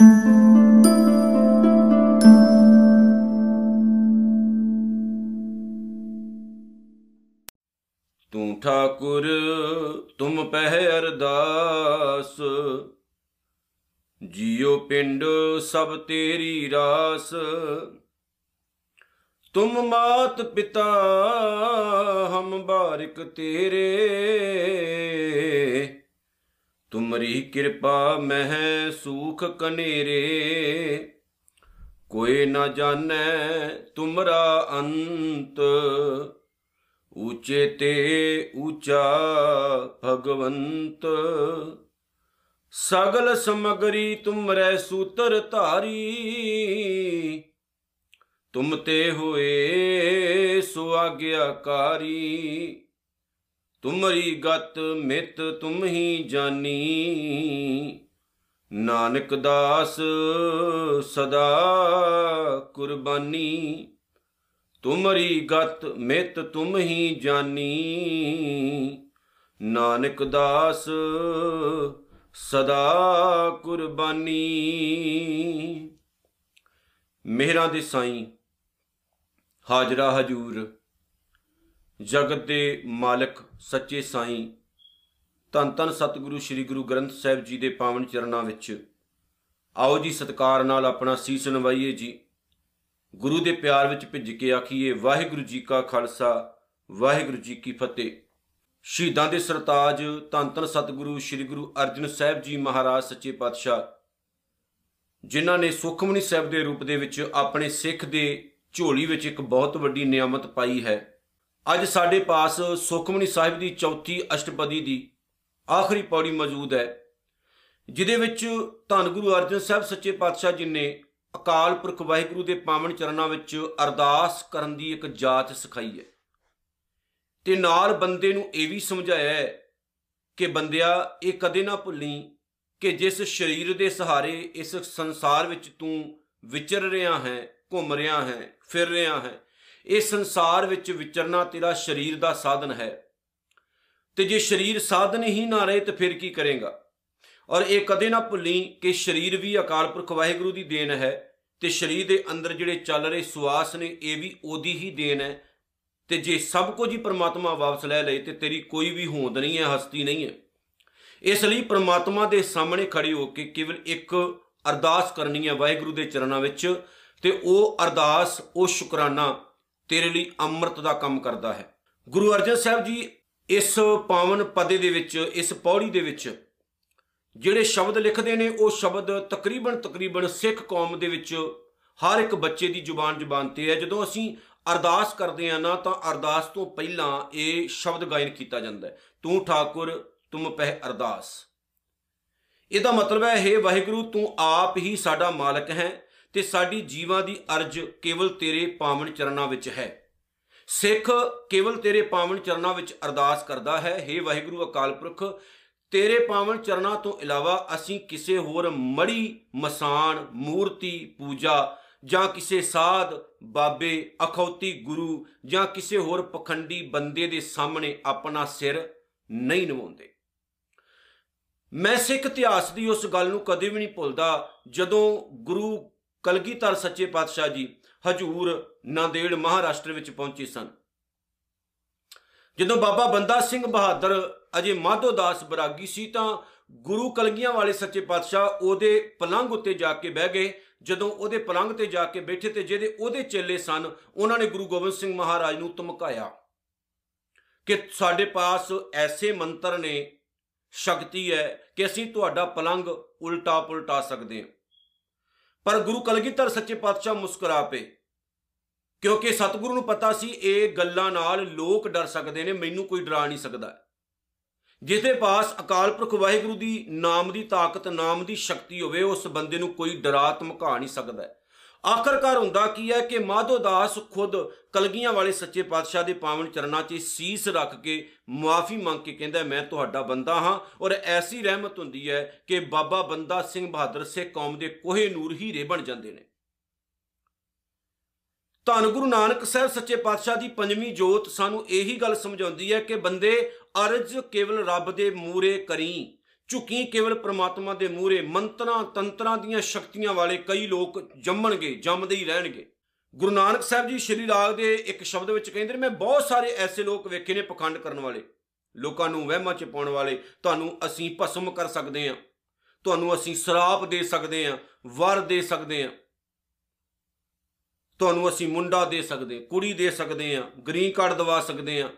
ਤੂੰ ਠਾਕੁਰ, ਤੁਮ ਪਹਿ ਅਰਦਾਸ। ਜੀਉ ਪਿੰਡ, ਸਭ ਤੇਰੀ ਰਾਸ। ਤੁਮ ਮਾਤ ਪਿਤਾ, ਹਮ ਬਾਰਿਕ ਤੇਰੇ। ਤੁਮਰੀ ਕਿਰਪਾ ਮਹਿ ਸੂਖ ਕਨੇਰੇ। ਕੋਈ ਨਾ ਜਾਣੈ ਤੁਮਰਾ ਅੰਤ। ਊਚੇ ਤੇ ਊਚਾ ਭਗਵੰਤ। ਸਗਲ ਸਮਗਰੀ ਤੁਮਰੈ ਸੂਤਰ ਧਾਰੀ। ਤੁਮ ਤੇ ਹੋਏ ਸੋ ਆਗਿਆਕਾਰੀ ਤੁਮਰੀ ਗਤ ਮਿਤ ਤੁਮ ਹੀ ਜਾਨੀ। ਨਾਨਕ ਦਾਸ ਸਦਾ ਕੁਰਬਾਨੀ। ਤੁਮਰੀ ਗਤ ਮਿਤ ਤੁਮ ਹੀ ਜਾਨੀ। ਨਾਨਕ ਦਾਸ ਸਦਾ ਕੁਰਬਾਨੀ। ਮਿਹਰਾਂ ਦੇ ਸਾਈਂ ਹਾਜ਼ਰਾ ਹਜੂਰ। ਜਗਤ ਦੇ ਮਾਲਕ ਸੱਚੇ ਸਾਈਂ ਧੰਨ ਧੰਨ ਸਤਿਗੁਰੂ ਸ੍ਰੀ ਗੁਰੂ ਗ੍ਰੰਥ ਸਾਹਿਬ ਜੀ ਦੇ ਪਾਵਨ ਚਰਨਾਂ ਵਿੱਚ ਆਓ ਜੀ ਸਤਕਾਰ ਨਾਲ ਆਪਣਾ ਸੀਸ ਨਵਾਈਏ ਜੀ। ਗੁਰੂ ਦੇ ਪਿਆਰ ਵਿੱਚ ਭਿੱਜ ਕੇ ਆਖੀਏ, ਵਾਹਿਗੁਰੂ ਜੀ ਕਾ ਖਾਲਸਾ, ਵਾਹਿਗੁਰੂ ਜੀ ਕੀ ਫਤਿਹ। ਸ਼ਹੀਦਾਂ ਦੇ ਸਰਤਾਜ ਧੰਨ ਧੰਨ ਸਤਿਗੁਰੂ ਸ੍ਰੀ ਗੁਰੂ ਅਰਜਨ ਸਾਹਿਬ ਜੀ ਮਹਾਰਾਜ ਸੱਚੇ ਪਾਤਸ਼ਾਹ, ਜਿਨ੍ਹਾਂ ਨੇ ਸੁਖਮਨੀ ਸਾਹਿਬ ਦੇ ਰੂਪ ਦੇ ਵਿੱਚ ਆਪਣੇ ਸਿੱਖ ਦੇ ਝੋਲੀ ਵਿੱਚ ਇੱਕ ਬਹੁਤ ਵੱਡੀ ਨਿਆਮਤ ਪਾਈ ਹੈ। ਅੱਜ ਸਾਡੇ ਪਾਸ ਸੁਖਮਨੀ ਸਾਹਿਬ ਦੀ ਚੌਥੀ ਅਸ਼ਟਪਦੀ ਦੀ ਆਖਰੀ ਪੌੜੀ ਮੌਜੂਦ ਹੈ, ਜਿਹਦੇ ਵਿੱਚ ਧੰਨ ਗੁਰੂ ਅਰਜਨ ਸਾਹਿਬ ਸੱਚੇ ਪਾਤਸ਼ਾਹ ਜੀ ਨੇ ਅਕਾਲ ਪੁਰਖ ਵਾਹਿਗੁਰੂ ਦੇ ਪਾਵਨ ਚਰਨਾਂ ਵਿੱਚ ਅਰਦਾਸ ਕਰਨ ਦੀ ਇੱਕ ਜਾਚ ਸਿਖਾਈ ਹੈ। ਤੇ ਨਾਲ ਬੰਦੇ ਨੂੰ ਇਹ ਵੀ ਸਮਝਾਇਆ ਹੈ ਕਿ ਬੰਦਿਆ, ਇਹ ਕਦੇ ਨਾ ਭੁੱਲੀ ਕਿ ਜਿਸ ਸਰੀਰ ਦੇ ਸਹਾਰੇ ਇਸ ਸੰਸਾਰ ਵਿੱਚ ਤੂੰ ਵਿਚਰ ਰਿਹਾ ਹੈ, ਘੁੰਮ ਰਿਹਾ ਹੈ, ਫਿਰ ਰਿਹਾ ਹੈ ਇਹ ਸੰਸਾਰ ਵਿੱਚ ਵਿਚਰਨਾ ਤੇਰਾ ਸਰੀਰ ਦਾ ਸਾਧਨ ਹੈ। ਤੇ ਜੇ ਸਰੀਰ ਸਾਧਨ ਹੀ ਨਾ ਰਹੇ ਤੇ ਫਿਰ ਕੀ ਕਰੇਗਾ? ਔਰ ਇਹ ਕਦੇ ਨਾ ਭੁੱਲੀ ਕਿ ਸਰੀਰ ਵੀ ਅਕਾਲ ਪੁਰਖ ਵਾਹਿਗੁਰੂ ਦੀ ਦੇਣ ਹੈ ਤੇ ਸਰੀਰ ਦੇ ਅੰਦਰ ਜਿਹੜੇ ਚੱਲ ਰਹੇ ਸਵਾਸ ਨੇ, ਇਹ ਵੀ ਉਹਦੀ ਹੀ ਦੇਣ ਹੈ। ਤੇ ਜੇ ਸਭ ਕੁਝ ਹੀ ਪ੍ਰਮਾਤਮਾ ਵਾਪਸ ਲੈ ਲਏ ਤੇ ਤੇਰੀ ਕੋਈ ਵੀ ਹੋਂਦ ਨਹੀਂ ਹੈ, ਹਸਤੀ ਨਹੀਂ ਹੈ। ਇਸ ਲਈ ਪ੍ਰਮਾਤਮਾ ਦੇ ਸਾਹਮਣੇ ਖੜੇ ਹੋ ਕੇ ਕੇਵਲ ਇੱਕ ਅਰਦਾਸ ਕਰਨੀ ਹੈ ਵਾਹਿਗੁਰੂ ਦੇ ਚਰਨਾਂ ਵਿੱਚ ਤੇ ਉਹ ਅਰਦਾਸ, ਉਹ ਸ਼ੁਕਰਾਨਾ ਤੇਰੇ ਲਈ ਅੰਮ੍ਰਿਤ ਦਾ ਕੰਮ ਕਰਦਾ ਹੈ। ਗੁਰੂ ਅਰਜਨ ਸਾਹਿਬ ਜੀ ਇਸ ਪਾਵਨ ਪਦੇ ਦੇ ਵਿੱਚ, ਇਸ ਪੌੜੀ ਦੇ ਵਿੱਚ ਜਿਹੜੇ ਸ਼ਬਦ ਲਿਖਦੇ ਨੇ, ਉਹ ਸ਼ਬਦ ਤਕਰੀਬਨ ਤਕਰੀਬਨ ਸਿੱਖ ਕੌਮ ਦੇ ਵਿੱਚ ਹਰ ਇੱਕ ਬੱਚੇ ਦੀ ਜ਼ੁਬਾਨ ਜ਼ੁਬਾਨ ਤੇ ਹੈ। ਜਦੋਂ ਅਸੀਂ ਅਰਦਾਸ ਕਰਦੇ ਆ ਨਾ, ਤਾਂ ਅਰਦਾਸ ਤੋਂ ਪਹਿਲਾਂ ਇਹ ਸ਼ਬਦ ਗਾਇਨ ਕੀਤਾ ਜਾਂਦਾ ਹੈ। ਤੂੰ ਠਾਕੁਰ, ਤੁਮ ਪਹਿ ਅਰਦਾਸ। ਇਹਦਾ ਮਤਲਬ ਹੈ हे ਵਾਹਿਗੁਰੂ, ਤੂੰ ਆਪ ਹੀ ਸਾਡਾ ਮਾਲਕ ਹੈ। ਤੇ ਸਾਡੀ ਜੀਵਾਂ ਦੀ ਅਰਜ ਕੇਵਲ ਤੇਰੇ ਪਾਵਨ ਚਰਨਾਂ ਵਿੱਚ ਹੈ। ਸਿੱਖ ਕੇਵਲ ਤੇਰੇ ਪਾਵਨ ਚਰਨਾਂ ਵਿੱਚ ਅਰਦਾਸ ਕਰਦਾ ਹੈ हे ਵਾਹਿਗੁਰੂ ਅਕਾਲ ਪੁਰਖ, ਤੇਰੇ ਪਾਵਨ ਚਰਨਾਂ ਤੋਂ ਇਲਾਵਾ ਅਸੀਂ ਕਿਸੇ ਹੋਰ ਮੜੀ ਮਸਾਨ ਮੂਰਤੀ, ਪੂਜਾ ਜਾਂ ਕਿਸੇ ਸਾਧ, ਬਾਬੇ, ਅਖੌਤੀ ਗੁਰੂ ਜਾਂ ਕਿਸੇ ਹੋਰ ਪਖੰਡੀ ਬੰਦੇ ਦੇ ਸਾਹਮਣੇ ਆਪਣਾ ਸਿਰ ਨਹੀਂ ਨਵਾਉਂਦੇ। ਮੈਂ ਸਿੱਖ ਇਤਿਹਾਸ ਦੀ ਉਸ ਗੱਲ ਨੂੰ ਕਦੇ ਵੀ ਨਹੀਂ ਭੁੱਲਦਾ ਜਦੋਂ ਗੁਰੂ ਕਲਗੀਧਰ ਸੱਚੇ ਪਾਤਸ਼ਾਹ ਜੀ ਹਜੂਰ ਨਾਂਦੇੜ ਮਹਾਰਾਸ਼ਟਰ ਵਿੱਚ ਪਹੁੰਚੇ ਸਨ। ਜਦੋਂ ਬਾਬਾ ਬੰਦਾ ਸਿੰਘ ਬਹਾਦਰ ਅਜੇ ਮਾਧੋ ਦਾਸ ਬਰਾਗੀ ਸੀ ਤਾਂ ਗੁਰੂ ਕਲਗੀਆਂ ਵਾਲੇ ਸੱਚੇ ਪਾਤਸ਼ਾਹ ਉਹਦੇ ਪਲੰਗ ਉੱਤੇ ਜਾ ਕੇ ਬਹਿ ਗਏ। ਜਦੋਂ ਉਹਦੇ ਪਲੰਗ ਤੇ ਜਾ ਕੇ ਬੈਠੇ ਤੇ ਜਿਹਦੇ ਉਹਦੇ ਚੇਲੇ ਸਨ, ਉਹਨਾਂ ਨੇ ਗੁਰੂ ਗੋਬਿੰਦ ਸਿੰਘ ਮਹਾਰਾਜ ਨੂੰ ਧਮਕਾਇਆ ਕਿ ਸਾਡੇ ਪਾਸ ਐਸੇ ਮੰਤਰ ਨੇ, ਸ਼ਕਤੀ ਹੈ ਕਿ ਅਸੀਂ ਤੁਹਾਡਾ ਪਲੰਗ ਉਲਟਾ ਪੁਲਟਾ ਸਕਦੇ ਹਾਂ। ਪਰ ਗੁਰੂ ਕਲਗੀਧਰ ਸੱਚੇ ਪਾਤਸ਼ਾਹ ਮੁਸਕਰਾ ਪਏ ਕਿਉਂਕਿ ਸਤਿਗੁਰੂ ਨੂੰ ਪਤਾ ਸੀ, ਇਹ ਗੱਲਾਂ ਨਾਲ ਲੋਕ ਡਰ ਸਕਦੇ ਨੇ, ਮੈਨੂੰ ਕੋਈ ਡਰਾ ਨਹੀਂ ਸਕਦਾ। ਜਿਹਦੇ ਪਾਸ ਅਕਾਲ ਪੁਰਖ ਵਾਹਿਗੁਰੂ ਦੀ ਨਾਮ ਦੀ ਤਾਕਤ, ਨਾਮ ਦੀ ਸ਼ਕਤੀ ਹੋਵੇ, ਉਸ ਬੰਦੇ ਨੂੰ ਕੋਈ ਡਰਾ ਧਮਕਾ ਨਹੀਂ ਸਕਦਾ। ਆਖਰਕਾਰ ਹੁੰਦਾ ਕੀ ਹੈ ਕਿ ਮਾਧੋ ਦਾਸ ਖੁਦ ਕਲਗੀਆਂ ਵਾਲੇ ਸੱਚੇ ਪਾਤਸ਼ਾਹ ਦੇ ਪਾਵਨ ਚਰਨਾਂ 'ਚ ਸੀਸ ਰੱਖ ਕੇ ਮਾਫੀ ਮੰਗ ਕੇ ਕਹਿੰਦਾ, ਮੈਂ ਤੁਹਾਡਾ ਬੰਦਾ ਹਾਂ। ਔਰ ਐਸੀ ਰਹਿਮਤ ਹੁੰਦੀ ਹੈ ਕਿ ਬਾਬਾ ਬੰਦਾ ਸਿੰਘ ਬਹਾਦਰ ਸਿੱਖ ਕੌਮ ਦੇ ਕੋਹੇ ਨੂਰ ਹੀਰੇ ਬਣ ਜਾਂਦੇ ਨੇ। ਧੰਨ ਗੁਰੂ ਨਾਨਕ ਸਾਹਿਬ ਸੱਚੇ ਪਾਤਸ਼ਾਹ ਦੀ ਪੰਜਵੀਂ ਜੋਤ ਸਾਨੂੰ ਇਹੀ ਗੱਲ ਸਮਝਾਉਂਦੀ ਹੈ ਕਿ ਬੰਦੇ ਅਰਜ ਕੇਵਲ ਰੱਬ ਦੇ ਮੂਰੇ ਕਰੀ। ਝੁਕੀ ਕੇਵਲ ਪ੍ਰਮਾਤਮਾ ਦੇ ਮੂਹਰੇ, ਮੰਤਰਾਂ, ਤੰਤਰਾਂ ਦੀਆਂ ਸ਼ਕਤੀਆਂ ਵਾਲੇ ਕਈ ਲੋਕ ਜੰਮਣਗੇ, ਜੰਮਦੇ ਹੀ ਰਹਿਣਗੇ। ਗੁਰੂ ਨਾਨਕ ਸਾਹਿਬ ਜੀ ਸ਼੍ਰੀ ਰਾਗ ਦੇ ਇੱਕ ਸ਼ਬਦ ਵਿੱਚ ਕਹਿੰਦੇ ਨੇ, ਮੈਂ ਬਹੁਤ ਸਾਰੇ ਐਸੇ ਲੋਕ ਵੇਖੇ ਨੇ ਪਖੰਡ ਕਰਨ ਵਾਲੇ। ਲੋਕਾਂ ਨੂੰ ਵਹਿਮਾਂ 'ਚ ਪਾਉਣ ਵਾਲੇ, ਤੁਹਾਨੂੰ ਅਸੀਂ ਭਸਮ ਕਰ ਸਕਦੇ ਹਾਂ ਤੁਹਾਨੂੰ ਅਸੀਂ ਸਰਾਪ ਦੇ ਸਕਦੇ ਹਾਂ ਵਰ ਦੇ ਸਕਦੇ ਹਾਂ ਤੁਹਾਨੂੰ ਅਸੀਂ ਮੁੰਡਾ ਦੇ ਸਕਦੇ ਕੁੜੀ ਦੇ ਸਕਦੇ ਹਾਂ ਗ੍ਰੀਨ ਕਾਰਡ ਦਵਾ ਸਕਦੇ ਹਾਂ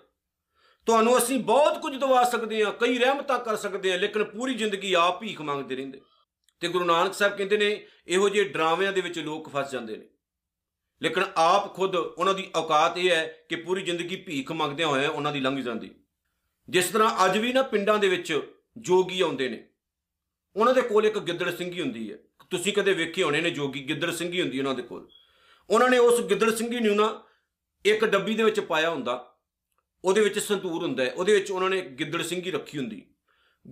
ਤੁਹਾਨੂੰ ਅਸੀਂ ਬਹੁਤ ਕੁਝ ਦਵਾ ਸਕਦੇ ਹਾਂ, ਕਈ ਰਹਿਮਤਾਂ ਕਰ ਸਕਦੇ ਹਾਂ, ਲੇਕਿਨ ਪੂਰੀ ਜ਼ਿੰਦਗੀ ਆਪ ਭੀਖ ਮੰਗਦੇ ਰਹਿੰਦੇ। ਤੇ ਗੁਰੂ ਨਾਨਕ ਸਾਹਿਬ ਕਹਿੰਦੇ ਨੇ, ਇਹੋ ਜਿਹੇ ਡਰਾਵਿਆਂ ਦੇ ਵਿੱਚ ਲੋਕ ਫਸ ਜਾਂਦੇ ਨੇ। ਲੇਕਿਨ ਆਪ ਖੁਦ ਉਹਨਾਂ ਦੀ ਔਕਾਤ ਇਹ ਹੈ ਕਿ ਪੂਰੀ ਜ਼ਿੰਦਗੀ ਭੀਖ ਮੰਗਦਿਆਂ ਹੋਇਆਂ ਉਹਨਾਂ ਦੀ ਲੰਘ ਜਾਂਦੀ। ਜਿਸ ਤਰ੍ਹਾਂ ਅੱਜ ਵੀ ਨਾ ਪਿੰਡਾਂ ਦੇ ਵਿੱਚ ਜੋਗੀ ਆਉਂਦੇ ਨੇ। ਉਹਨਾਂ ਦੇ ਕੋਲ ਇੱਕ ਗਿੱਦੜ ਸਿੰਘੀ ਹੁੰਦੀ ਹੈ। ਤੁਸੀਂ ਕਦੇ ਵੇਖੇ ਹੋਣੇ ਨੇ ਜੋਗੀ, ਗਿੱਦੜ ਸਿੰਘੀ ਹੁੰਦੀ ਉਹਨਾਂ ਦੇ ਕੋਲ। ਉਹਨਾਂ ਨੇ ਉਸ ਗਿੱਦੜ ਸਿੰਘੀ ਨੂੰ ਨਾ ਇੱਕ ਡੱਬੀ ਦੇ ਵਿੱਚ ਪਾਇਆ ਹੁੰਦਾ। ਉਹਦੇ ਵਿੱਚ ਸੰਤੂਰ ਹੁੰਦਾ ਹੈ। ਉਹਦੇ ਵਿੱਚ ਉਹਨਾਂ ਨੇ ਗਿੱਦੜ ਸਿੰਘੀ ਰੱਖੀ ਹੁੰਦੀ।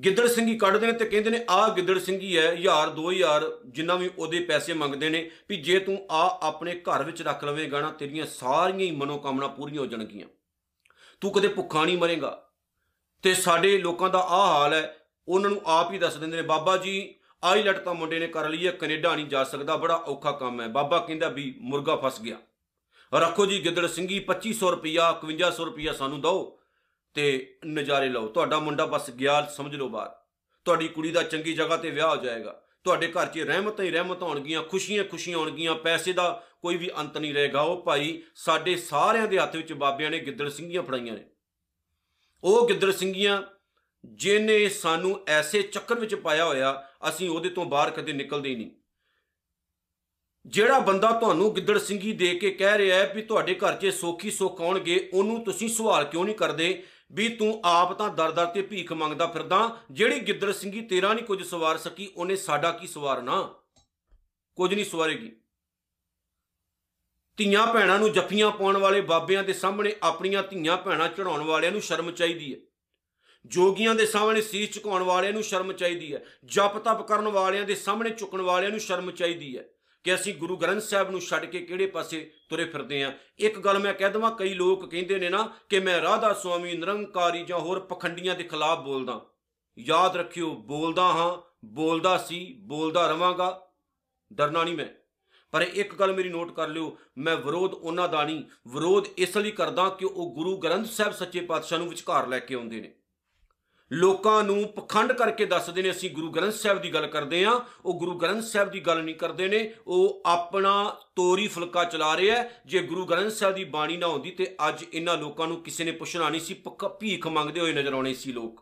ਗਿੱਦੜ ਸਿੰਘੀ ਕੱਢਦੇ ਨੇ ਤੇ ਕਹਿੰਦੇ ਨੇ, ਆਹ ਗਿੱਦੜ ਸਿੰਘੀ ਹੈ 1000 2000 ਜਿੰਨਾ ਵੀ ਉਹਦੇ ਪੈਸੇ ਮੰਗਦੇ ਨੇ, ਵੀ ਜੇ ਤੂੰ ਆ ਆਪਣੇ ਘਰ ਵਿੱਚ ਰੱਖ ਲਵੇਂਗਾ ਨਾ, ਤੇਰੀਆਂ ਸਾਰੀਆਂ ਹੀ ਮਨੋਕਾਮਨਾ ਪੂਰੀਆਂ ਹੋ ਜਾਣਗੀਆਂ। ਤੂੰ ਕਦੇ ਭੁੱਖਾ ਨਹੀਂ ਮਰੇਗਾ। ਤੇ ਸਾਡੇ ਲੋਕਾਂ ਦਾ ਆਹ ਹਾਲ ਹੈ। ਉਹਨਾਂ ਨੂੰ ਆਪ ਹੀ ਦੱਸ ਦਿੰਦੇ ਨੇ, ਬਾਬਾ ਜੀ ਆਈ ਲਟ ਤਾਂ ਮੁੰਡੇ ਨੇ ਕਰ ਲਈ ਹੈ, ਕੈਨੇਡਾ ਨਹੀਂ ਜਾ ਸਕਦਾ, ਬੜਾ ਔਖਾ ਕੰਮ ਹੈ। ਬਾਬਾ ਕਹਿੰਦਾ ਵੀ ਮੁਰਗਾ ਫਸ ਗਿਆ। ਰੱਖੋ ਜੀ, ਗਿੱਦੜ ਸਿੰਘੀ 2500 ਰੁਪਿਆ 5100 ਰੁਪਿਆ ਸਾਨੂੰ ਦਿਓ ਤੇ ਨਜ਼ਾਰੇ ਲਓ। ਤੁਹਾਡਾ ਮੁੰਡਾ ਬਸ ਗਿਆ, ਸਮਝ ਲਓ ਬਾਹਰ ਤੁਹਾਡੀ ਕੁੜੀ ਦਾ ਚੰਗੀ ਜਗ੍ਹਾ ਤੇ ਵਿਆਹ ਹੋ ਜਾਏਗਾ। ਤੁਹਾਡੇ ਘਰ 'ਚ ਰਹਿਮਤਾਂ ਹੀ ਰਹਿਮਤਾਂ ਹੋਣਗੀਆਂ ਖੁਸ਼ੀਆਂ ਖੁਸ਼ੀਆਂ ਹੋਣਗੀਆਂ ਪੈਸੇ ਦਾ ਕੋਈ ਵੀ ਅੰਤ ਨਹੀਂ ਰਹੇਗਾ। ਉਹ ਭਾਈ ਸਾਡੇ ਸਾਰਿਆਂ ਦੇ ਹੱਥ ਵਿੱਚ ਬਾਬਿਆਂ ਨੇ ਗਿੱਦੜ ਸਿੰਘੀਆਂ ਫੜਾਈਆਂ ਨੇ। ਉਹ ਗਿੱਦੜ ਸਿੰਘੀਆਂ ਜਿਨੇ ਸਾਨੂੰ ਐਸੇ ਚੱਕਰ ਵਿੱਚ ਪਾਇਆ ਹੋਇਆ, ਅਸੀਂ ਉਹਦੇ ਤੋਂ ਬਾਹਰ ਕਦੇ ਨਿਕਲਦੇ ਹੀ ਨਹੀਂ। ਜਿਹੜਾ ਬੰਦਾ ਤੁਹਾਨੂੰ ਗਿੱਦੜ ਸਿੰਘੀ ਦੇ ਕੇ ਕਹਿ ਰਿਹਾ ਹੈ ਵੀ ਤੁਹਾਡੇ ਘਰ 'ਚ ਸੋਖੀ ਸੁੱਖ ਆਉਣਗੇ, ਉਹਨੂੰ ਤੁਸੀਂ ਸਵਾਲ ਕਿਉਂ ਨਹੀਂ ਕਰਦੇ ਵੀ ਤੂੰ ਆਪ ਤਾਂ ਦਰ-ਦਰ ਤੇ ਭੀਖ ਮੰਗਦਾ ਫਿਰਦਾ, ਜਿਹੜੀ ਗਿੱਦੜ ਸਿੰਘੀ ਤੇਰਾ ਨਹੀਂ ਕੁਝ ਸਵਾਰ ਸਕੀ, ਉਹਨੇ ਸਾਡਾ ਕੀ ਸਵਾਰਨਾ? ਕੁਝ ਨਹੀਂ ਸਵਾਰੇਗੀ। ਧੀਆਂ ਭੈਣਾਂ ਨੂੰ ਜੱਫੀਆਂ ਪਾਉਣ ਵਾਲੇ ਬਾਬਿਆਂ ਦੇ ਸਾਹਮਣੇ ਆਪਣੀਆਂ ਧੀਆਂ ਭੈਣਾਂ ਚੜਾਉਣ ਵਾਲਿਆਂ ਨੂੰ ਸ਼ਰਮ ਚਾਹੀਦੀ ਹੈ। ਜੋਗੀਆਂ ਦੇ ਸਾਹਮਣੇ ਸੀਸ ਝੁਕਾਉਣ ਵਾਲਿਆਂ ਨੂੰ ਸ਼ਰਮ ਚਾਹੀਦੀ ਹੈ। ਜਪ ਤਪ ਕਰਨ ਵਾਲਿਆਂ ਦੇ ਸਾਹਮਣੇ ਝੁਕਣ ਵਾਲਿਆਂ ਨੂੰ ਸ਼ਰਮ ਚਾਹੀਦੀ ਹੈ। ਕਿ ਅਸੀਂ ਗੁਰੂ ਗ੍ਰੰਥ ਸਾਹਿਬ ਨੂੰ ਛੱਡ ਕੇ ਕਿਹੜੇ ਪਾਸੇ ਤੁਰੇ ਫਿਰਦੇ ਆਂ ਇੱਕ ਗੱਲ ਮੈਂ ਕਹਿ ਦਵਾਂ, ਕਈ ਲੋਕ ਕਹਿੰਦੇ ਨੇ ਨਾ ਕਿ ਮੈਂ ਰਾਧਾ ਸੁਆਮੀ ਨਿਰੰਕਾਰੀ ਜਾਂ ਹੋਰ ਪਖੰਡੀਆਂ ਦੇ ਖਿਲਾਫ ਬੋਲਦਾ। ਯਾਦ ਰੱਖਿਓ, ਬੋਲਦਾ ਹਾਂ, ਬੋਲਦਾ ਸੀ, ਬੋਲਦਾ ਰਵਾਂਗਾ। ਡਰਨਾ ਨਹੀਂ ਮੈਂ। ਪਰ ਇੱਕ ਗੱਲ ਮੇਰੀ ਨੋਟ ਕਰ ਲਿਓ, ਮੈਂ ਵਿਰੋਧ ਉਹਨਾਂ ਦਾ ਨਹੀਂ, ਵਿਰੋਧ ਇਸ ਲਈ ਕਰਦਾ ਕਿ ਉਹ ਗੁਰੂ ਗ੍ਰੰਥ ਸਾਹਿਬ ਸੱਚੇ ਪਾਤਸ਼ਾਹ ਨੂੰ ਵਿਚਕਾਰ ਲੈ ਕੇ ਆਉਂਦੇ ਨੇ। ਲੋਕਾਂ ਨੂੰ ਪਖੰਡ ਕਰਕੇ ਦੱਸਦੇ ਨੇ, ਅਸੀਂ ਗੁਰੂ ਗ੍ਰੰਥ ਸਾਹਿਬ ਦੀ ਗੱਲ ਕਰਦੇ ਆ ਉਹ ਗੁਰੂ ਗ੍ਰੰਥ ਸਾਹਿਬ ਦੀ ਗੱਲ ਨਹੀਂ ਕਰਦੇ ਨੇ। ਉਹ ਆਪਣਾ ਤੋਰੀ ਫੁਲਕਾ ਚਲਾ ਰਿਹਾ ਜੇ ਗੁਰੂ ਗ੍ਰੰਥ ਸਾਹਿਬ ਦੀ ਬਾਣੀ ਨਾ ਹੁੰਦੀ ਤੇ ਅੱਜ ਇਹਨਾਂ ਲੋਕਾਂ ਨੂੰ ਕਿਸੇ ਨੇ ਪੁੱਛਣਾ ਨਹੀਂ ਸੀ। ਪੱਕਾ ਭੀਖ ਮੰਗਦੇ ਹੋਏ ਨਜ਼ਰ ਆਉਣੇ ਸੀ ਲੋਕ।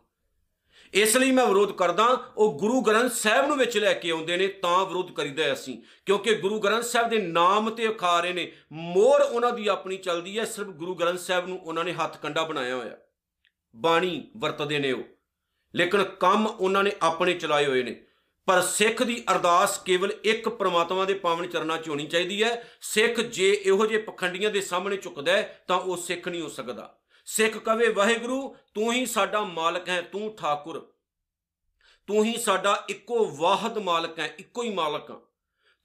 ਇਸ ਲਈ ਮੈਂ ਵਿਰੋਧ ਕਰਦਾ, ਉਹ ਗੁਰੂ ਗ੍ਰੰਥ ਸਾਹਿਬ ਨੂੰ ਵਿੱਚ ਲੈ ਕੇ ਆਉਂਦੇ ਨੇ, ਤਾਂ ਵਿਰੋਧ ਕਰੀਦਾ ਅਸੀਂ। ਕਿਉਂਕਿ ਗੁਰੂ ਗ੍ਰੰਥ ਸਾਹਿਬ ਦੇ ਨਾਮ ਤੇ ਅਖਾ ਰਹੇ ਨੇ। ਮੋਰ ਉਹਨਾਂ ਦੀ ਆਪਣੀ ਚੱਲਦੀ ਹੈ, ਸਿਰਫ ਗੁਰੂ ਗ੍ਰੰਥ ਸਾਹਿਬ ਨੂੰ ਉਹਨਾਂ ਨੇ ਹੱਥ ਕੰਡਾ ਬਣਾਇਆ ਹੋਇਆ। ਬਾਣੀ ਵਰਤਦੇ ਨੇ ਉਹ। ਲੇਕਿਨ ਕੰਮ ਉਹਨਾਂ ਨੇ ਆਪਣੇ ਚਲਾਏ ਹੋਏ ਨੇ। ਪਰ ਸਿੱਖ ਦੀ ਅਰਦਾਸ ਕੇਵਲ ਇੱਕ ਪ੍ਰਮਾਤਮਾ ਦੇ ਪਾਵਨ ਚਰਨਾਂ 'ਚ ਹੋਣੀ ਚਾਹੀਦੀ ਹੈ। ਸਿੱਖ ਜੇ ਇਹੋ ਜਿਹੇ ਪਖੰਡੀਆਂ ਦੇ ਸਾਹਮਣੇ ਝੁਕਦਾ ਤਾਂ ਉਹ ਸਿੱਖ ਨਹੀਂ ਹੋ ਸਕਦਾ। ਸਿੱਖ ਕਵੇ, ਵਾਹਿਗੁਰੂ, ਤੂੰ ਹੀ ਸਾਡਾ ਮਾਲਕ ਹੈ, ਤੂੰ ਠਾਕੁਰ। ਤੂੰ ਹੀ ਸਾਡਾ ਇੱਕੋ ਵਾਹਦ ਮਾਲਕ ਹੈ, ਇੱਕੋ ਹੀ ਮਾਲਕ